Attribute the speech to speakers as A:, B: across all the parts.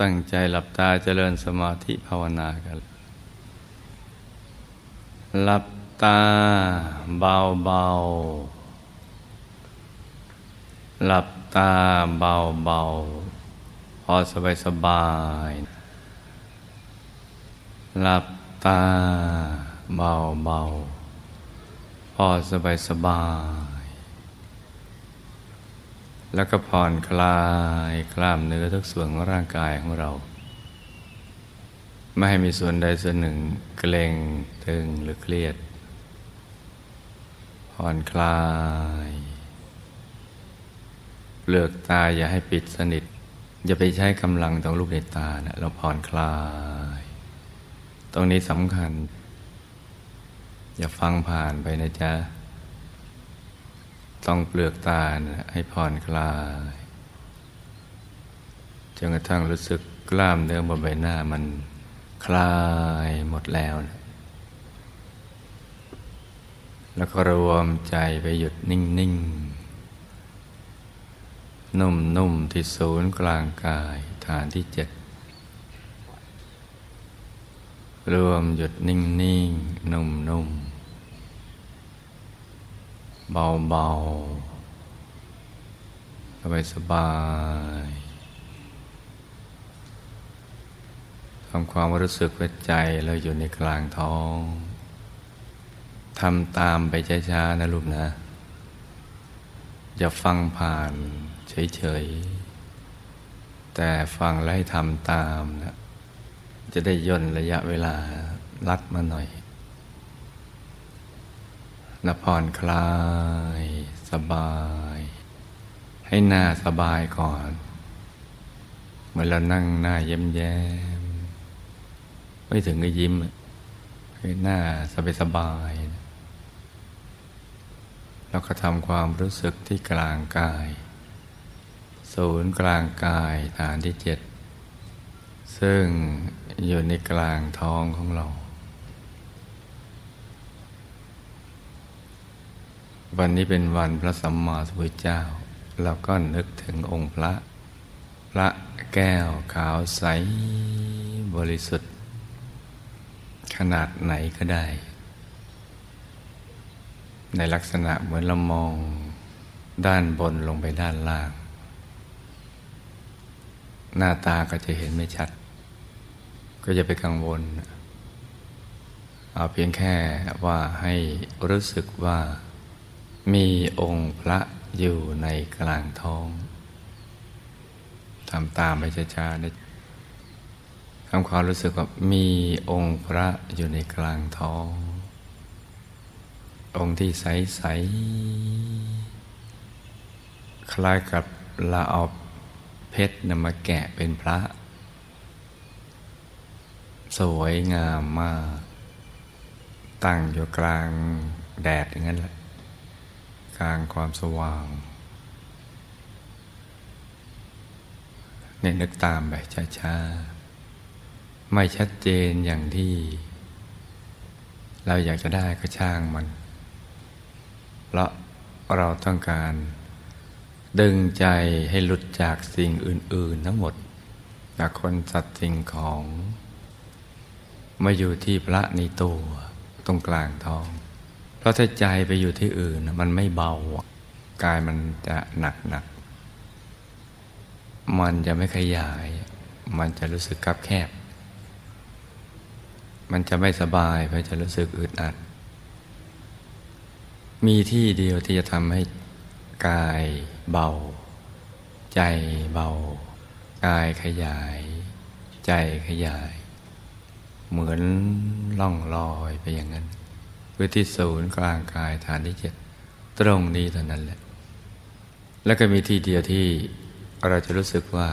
A: ตั้งใจหลับตาเจริญสมาธิภาวนากัน หลับตาเบาเบาหลับตาเบาเบาพอสบายสบาย หลับตาเบาเบาพอสบายสบาย แล้วก็ผ่อนคลายกล้ามเนื้อทุกส่วนของร่างกายของเรา ไม่ให้มีส่วนใดส่วนหนึ่งเกร็งตึงหรือเครียด ผ่อนคลาย เปลือกตาอย่าให้ปิดสนิท อย่าไปใช้กำลังตรงลูกในตานะเราผ่อนคลาย ตรงนี้สำคัญ อย่าฟังผ่านไปนะจ๊ะ ต้องเปลือกตานะให้ผ่อนคลายจนกระทั่งรู้สึกกล้ามเนื้อบนใบหน้ามันคลายหมดแล้วนะแล้วก็รวมใจไปหยุดนิ่งๆนุ่มๆที่ศูนย์กลางกายฐานที่เจ็ดรวมหยุดนิ่งๆนุ่มๆ เบาๆสบายสบายทำความรู้สึกว่าใจเราอยู่ในกลางท้องทำตามไปช้าๆนะลูกนะอย่าฟังผ่านเฉยๆ แต่ฟังแล้วให้ทำตามนะจะได้ย่นระยะเวลาลัดมาหน่อย นะผ่อนคลาย สบาย ให้หน้าสบายก่อน เมื่อเรานั่งหน้าเย้มแย้มไม่ถึงก็ยิ้มให้หน้าสบายสบายแล้วก็ทำความรู้สึกที่กลางกาย ศูนย์กลางกายฐานที่เจ็ดซึ่งอยู่ในกลางท้องของเรา วันนี้เป็นวันพระสัมมาสัมพุทธเจ้า เราก็นึกถึงองค์พระ พระแก้วขาวใสบริสุทธิ์ ขนาดไหนก็ได้ ในลักษณะเหมือนเรามองด้านบนลงไปด้านล่าง หน้าตาก็จะเห็นไม่ชัด ก็จะไปกังวล เอาเพียงแค่ว่าให้รู้สึกว่า มีองค์พระอยู่ในกลางท้องทำตามไปช้าๆนะทำความรู้สึกว่ามีองค์พระอยู่ในกลางท้อง องค์ที่ใส ๆ คล้ายกับเราเอาเพชรนำมาแกะเป็นพระ สวยงามมาก ตั้งอยู่กลางแดดอย่างนั้นแหละ ลางความสว่างเนี่ยนึกตามไปช้าๆ ไม่ชัดเจนอย่างที่ เราอยากจะได้ก็ช่างมัน เพราะเราต้องการ ดึงใจให้หลุดจากสิ่งอื่น ๆ ทั้งหมด จากคนสัตว์สิ่งของ มาอยู่ที่พระในตัวตรงกลางท้อง เพราะถ้าใจไปอยู่ที่อื่น มันไม่เบากายมันจะหนักหนัก มันจะไม่ขยาย มันจะรู้สึกกับแคบ มันจะไม่สบายเพราะจะรู้สึกอึดอัด มีที่เดียวที่จะทำให้กายเบา ใจเบา กายขยาย ใจขยาย เหมือนล่องลอยไปอย่างนั้น คือที่ศูนย์กลางกายฐานที่เจ็ดตรงนี้เท่านั้นแหละ แล้วก็มีที่เดียวที่เราจะรู้สึกว่า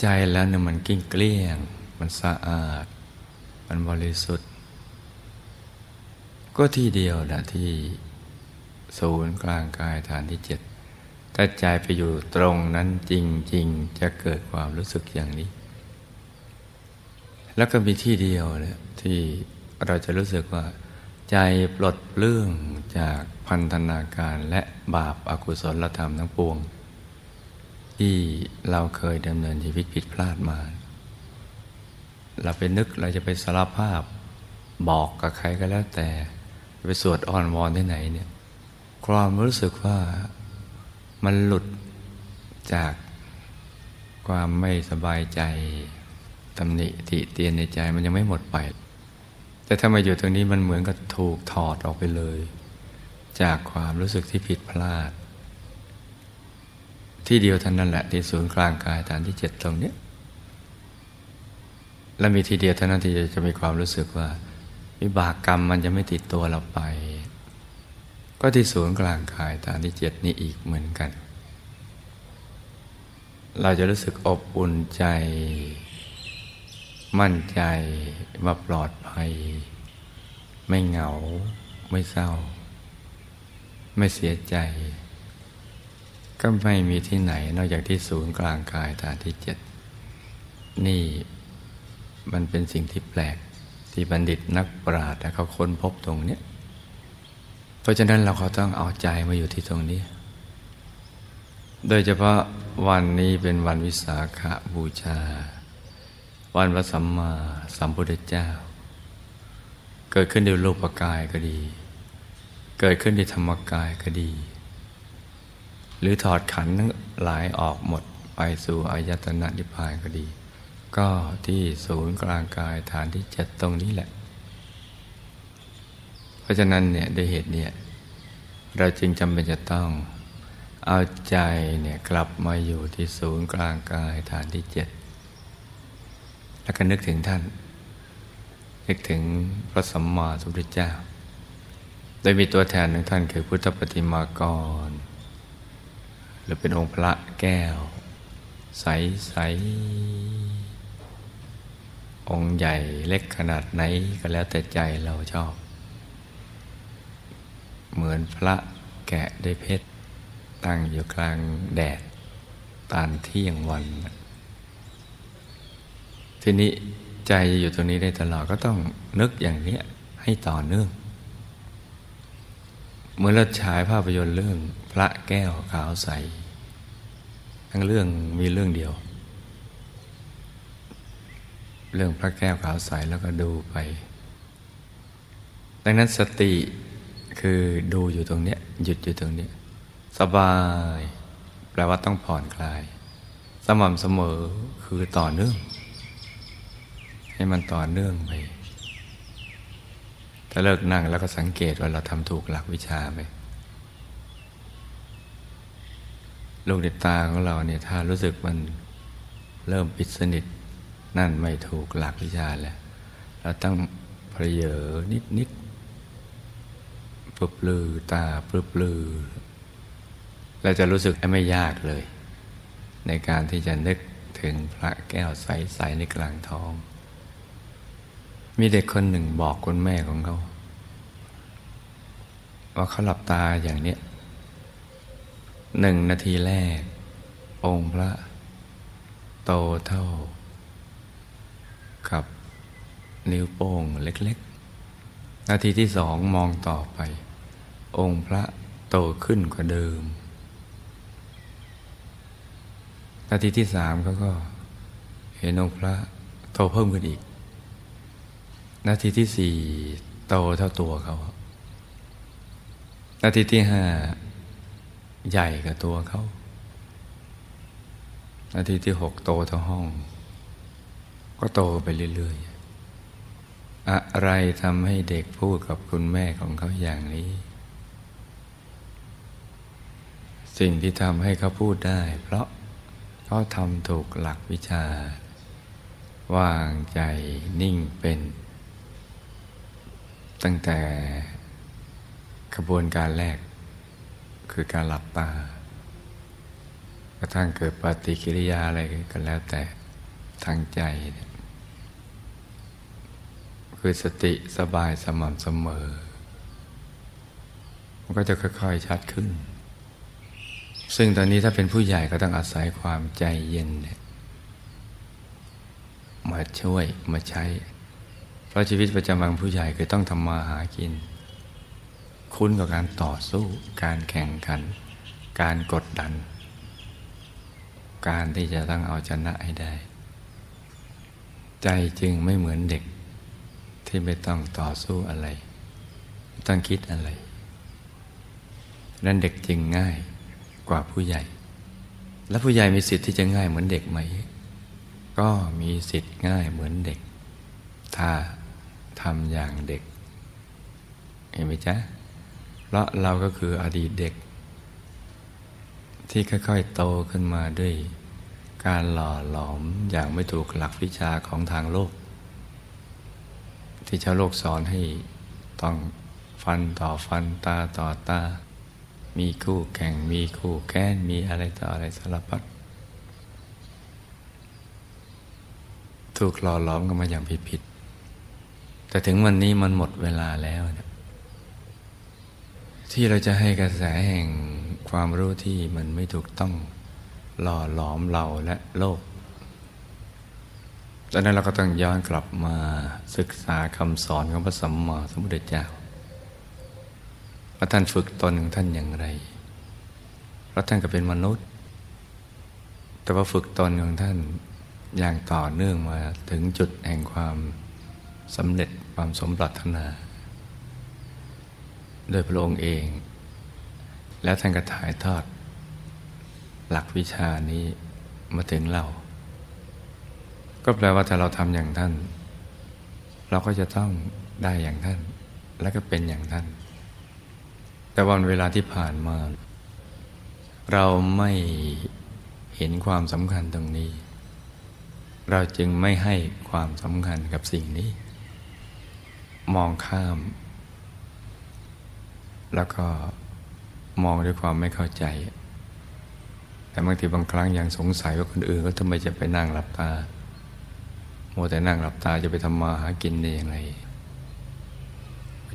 A: ใจแล้วเนี่ยมันกิ้งเกลี้ยง มันสะอาด มันบริสุทธิ์ ก็ที่เดียวนะที่ศูนย์กลางกายฐานที่เจ็ดถ้าใจไปอยู่ตรงนั้นจริง ๆ จะเกิดความรู้สึกอย่างนี้ แล้วก็มีที่เดียวเนี่ยที่เราจะรู้สึกว่า ใจปลดเปลื้องจากพันธนาการและบาปอากุศลธรรมทั้งปวง ที่เราเคยดำเนินชีวิตผิดพลาดมา เราไปนึกเราจะไปสารภาพบอกกับใครก็แล้วแต่ ไปสวดอ้อนวอนที่ไหนเนี่ยความรู้สึกว่ามันหลุดจากความไม่สบายใจตำหนิติเตียนในใจมันยังไม่หมดไป แต่ถ้ามาอยู่ตรงนี้มันเหมือนกับถูกถอดออกไปเลย จากความรู้สึกที่ผิดพลาด ที่เดียวท่านนั่นแหละที่ศูนย์กลางกายฐานที่เจ็ดตรงนี้และมีทีเดียวเท่านั้นที่จะมีความรู้สึกว่าวิบากกรรมมันจะไม่ติดตัวเราไป ก็ที่ศูนย์กลางกายฐานที่เจ็ดนี้อีกเหมือนกัน เราจะรู้สึกอบอุ่นใจ มั่นใจว่าปลอดภัย ไม่เหงา ไม่เศร้า ไม่เสียใจ ก็ไม่มีที่ไหนนอกจากที่ศูนย์กลางกายฐานที่เจ็ดนี่มันเป็นสิ่งที่แปลกที่บัณฑิตนักปราชญ์เขาค้นพบตรงนี้เพราะฉะนั้นเราเขาต้องเอาใจมาอยู่ที่ตรงนี้ โดยเฉพาะวันนี้เป็นวันวิสาขบูชา วันพระสัมมาสัมพุทธเจ้า เกิดขึ้นในรูปกายก็ดี เกิดขึ้นในธรรมกายก็ดี หรือถอดขันทั้งหลายออกหมดไปสู่อายตนะนิพพานก็ดี ก็ที่ศูนย์กลางกายฐานที่เจ็ดตรงนี้แหละ เพราะฉะนั้นเนี่ยด้วยเหตุเนี่ยเราจึงจำเป็นจะต้องเอาใจเนี่ยกลับมาอยู่ที่ศูนย์กลางกายฐานที่เจ็ด แล้วก็นึกถึงท่าน นึกถึงพระสัมมาสัมพุทธเจ้า โดยมีตัวแทนของท่านคือพุทธปฏิมากร หรือเป็นองค์พระแก้ว ใสใสองค์ใหญ่เล็กขนาดไหนก็แล้วแต่ใจเราชอบ เหมือนพระแกะด้วยเพชร ตั้งอยู่กลางแดดตานเที่ยงวัน ทีนี้ใจอยู่ตรงนี้ได้ตลอดก็ต้องนึกอย่างนี้ให้ต่อเนื่อง เมื่อเราฉายภาพยนตร์เรื่องพระแก้วขาวใส ทั้งเรื่องมีเรื่องเดียว เรื่องพระแก้วขาวใสแล้วก็ดูไป ดังนั้นสติคือดูอยู่ตรงนี้หยุดอยู่ตรงนี้สบาย แปลว่าต้องผ่อนคลาย สม่ำเสมอคือต่อเนื่อง ให้มันต่อเนื่องไป ถ้าเลิกนั่งแล้วก็สังเกตว่าเราทำถูกหลักวิชาไหมลูกในตาของเราเนี่ยถ้ารู้สึกมันเริ่มปิดสนิท นั่นไม่ถูกหลักวิชาแล้ว เราต้องเพลเยอนิดนิดปลุบลือตาปลุบลือเราจะรู้สึกไม่ยากเลย ในการที่จะนึกถึงพระแก้วใส ๆ ในกลางท้อง มีเด็กคนหนึ่งบอกคุณแม่ของเขา ว่าเขาหลับตาอย่างนี้หนึ่งนาทีแรก องค์พระ โตเท่า กับนิ้วโป้งเล็กๆ นาทีที่สองมองต่อไป องค์พระโตขึ้นกว่าเดิม นาทีที่สามเขาก็ เห็นองค์พระโตเพิ่มขึ้นอีก นาทีที่สี่โตเท่าตัวเขา นาทีที่ห้าใหญ่กับตัวเขานาทีที่หกโตเท่าห้อง ก็โตไปเรื่อยๆ อะไรทำให้เด็กพูดกับคุณแม่ของเขาอย่างนี้ สิ่งที่ทำให้เขาพูดได้ เพราะเขาทำถูกหลักวิชาวางใจนิ่งเป็น ตั้งแต่กระบวนการแรกคือการหลับตากระทั่งเกิดปฏิกิริยาอะไรก็แล้วแต่ทางใจ คือสติสบายสม่ำเสมอ มันก็จะค่อยๆชัดขึ้น ซึ่งตอนนี้ถ้าเป็นผู้ใหญ่ก็ต้องอาศัยความใจเย็นมาช่วยมาใช้ เพราะชีวิตประจำวันผู้ใหญ่คือต้องทำมาหากิน คุ้นกับการต่อสู้ การแข่งขัน การกดดัน การที่จะต้องเอาชนะให้ได้ ใจจึงไม่เหมือนเด็กที่ไม่ต้องต่อสู้อะไร ไม่ต้องคิดอะไรนั้นเด็กจึงง่ายกว่าผู้ใหญ่ แล้วผู้ใหญ่มีสิทธิ์ที่จะง่ายเหมือนเด็กไหม ก็มีสิทธิ์ง่ายเหมือนเด็ก ถ้า ทำอย่างเด็ก เห็นไหมจ๊ะ เพราะเราก็คืออดีตเด็ก ที่ค่อยๆโตขึ้นมาด้วย การหล่อหลอมอย่างไม่ถูกหลักวิชาของทางโลก ที่ชาวโลกสอนให้ต้องฟันต่อฟันตาต่อตา มีคู่แข่งมีคู่แค้นมีอะไรต่ออะไรสารพัดถูกหล่อหลอมกันมาอย่างผิด แต่ถึงวันนี้มันหมดเวลาแล้ว ที่เราจะให้กระแสแห่งความรู้ที่มันไม่ถูกต้องหล่อหลอมเราและโลกดังนั้นเราก็ต้องย้อนกลับมาศึกษาคำสอนของพระสัมมาสัมพุทธเจ้าว่าท่านฝึกตนของท่านอย่างไร เพราะท่านก็เป็นมนุษย์ แต่ว่าฝึกตนของท่านอย่างต่อเนื่องมาถึงจุดแห่งความสำเร็จ ความสมปรารถนา โดยพระองค์เอง แล้วท่านก็ถ่ายทอด หลักวิชานี้มาถึงเรา ก็แปลว่าถ้าเราทำอย่างท่าน เราก็จะต้องได้อย่างท่าน และก็เป็นอย่างท่าน แต่วันเวลาที่ผ่านมา เราไม่เห็นความสำคัญตรงนี้ เราจึงไม่ให้ความสำคัญกับสิ่งนี้ มองข้าม แล้วก็มองด้วยความไม่เข้าใจ แต่บางทีบางครั้งยังสงสัยว่าคนอื่นก็ทำไมจะไปนั่งหลับตาโมแต่นั่งหลับตาจะไปทำมาหากินได้อย่างไร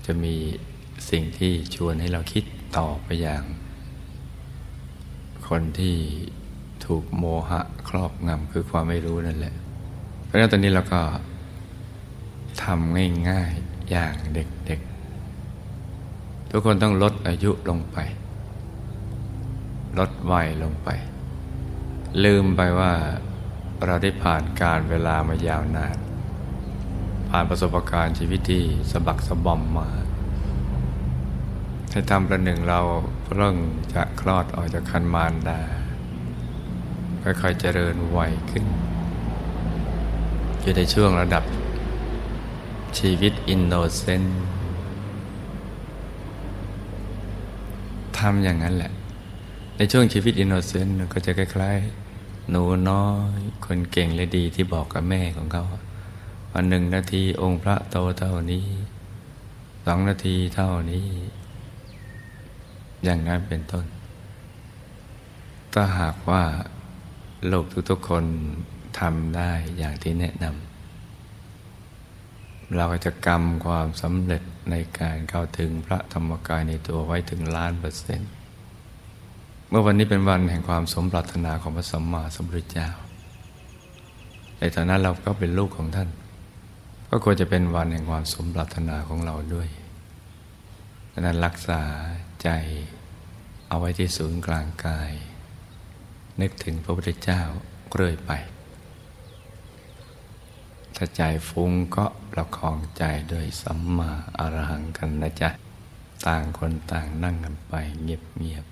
A: จะมีสิ่งที่ชวนให้เราคิดต่อไปอย่าง คนที่ถูกโมหะครอบงำคือความไม่รู้นั่นแหละ เพราะฉะนั้นตอนนี้เราก็ทำง่ายๆ อย่างเด็กๆ ทุกคนต้องลดอายุลงไป ลดวัยลงไป ลืมไปว่าเราได้ผ่านการเวลามายาวนาน ผ่านประสบการณ์ชีวิตที่สะบักสะบอมมาให้ทำประหนึ่งเราเพิ่งจะคลอดออกจากคันมารดาค่อยๆเจริญวัยขึ้นอยู่ในช่วงระดับ ชีวิต innocent ทำอย่างนั้นแหละ ในช่วงชีวิต innocent ก็จะคล้ายๆ หนูน้อย คนเก่งและดีที่บอกกับแม่ของเขาวันหนึ่งนาทีองค์พระโตเท่านี้สองนาทีเท่านี้ อย่างนั้นเป็นต้น ถ้าหากว่าโลกทุกๆคนทำได้อย่างที่แนะนำ เราก็จะกำความสำเร็จในการเข้าถึงพระธรรมกายในตัวไว้ถึงล้านเปอร์เซ็นต์เมื่อวันนี้เป็นวันแห่งความสมปรารถนาของพระสัมมาสัมพุทธเจ้า ในฐานะเราก็เป็นลูกของท่าน ก็ควรจะเป็นวันแห่งความสมปรารถนาของเราด้วยดังนั้นรักษาใจเอาไว้ที่ศูนย์กลางกาย นึกถึงพระพุทธเจ้าเรื่อยไป ถ้าใจฟุ้งก็ประคองใจด้วยสัมมาอรหังกันนะจ๊ะ ต่างคนต่างนั่งกันไปเงียบเงียบ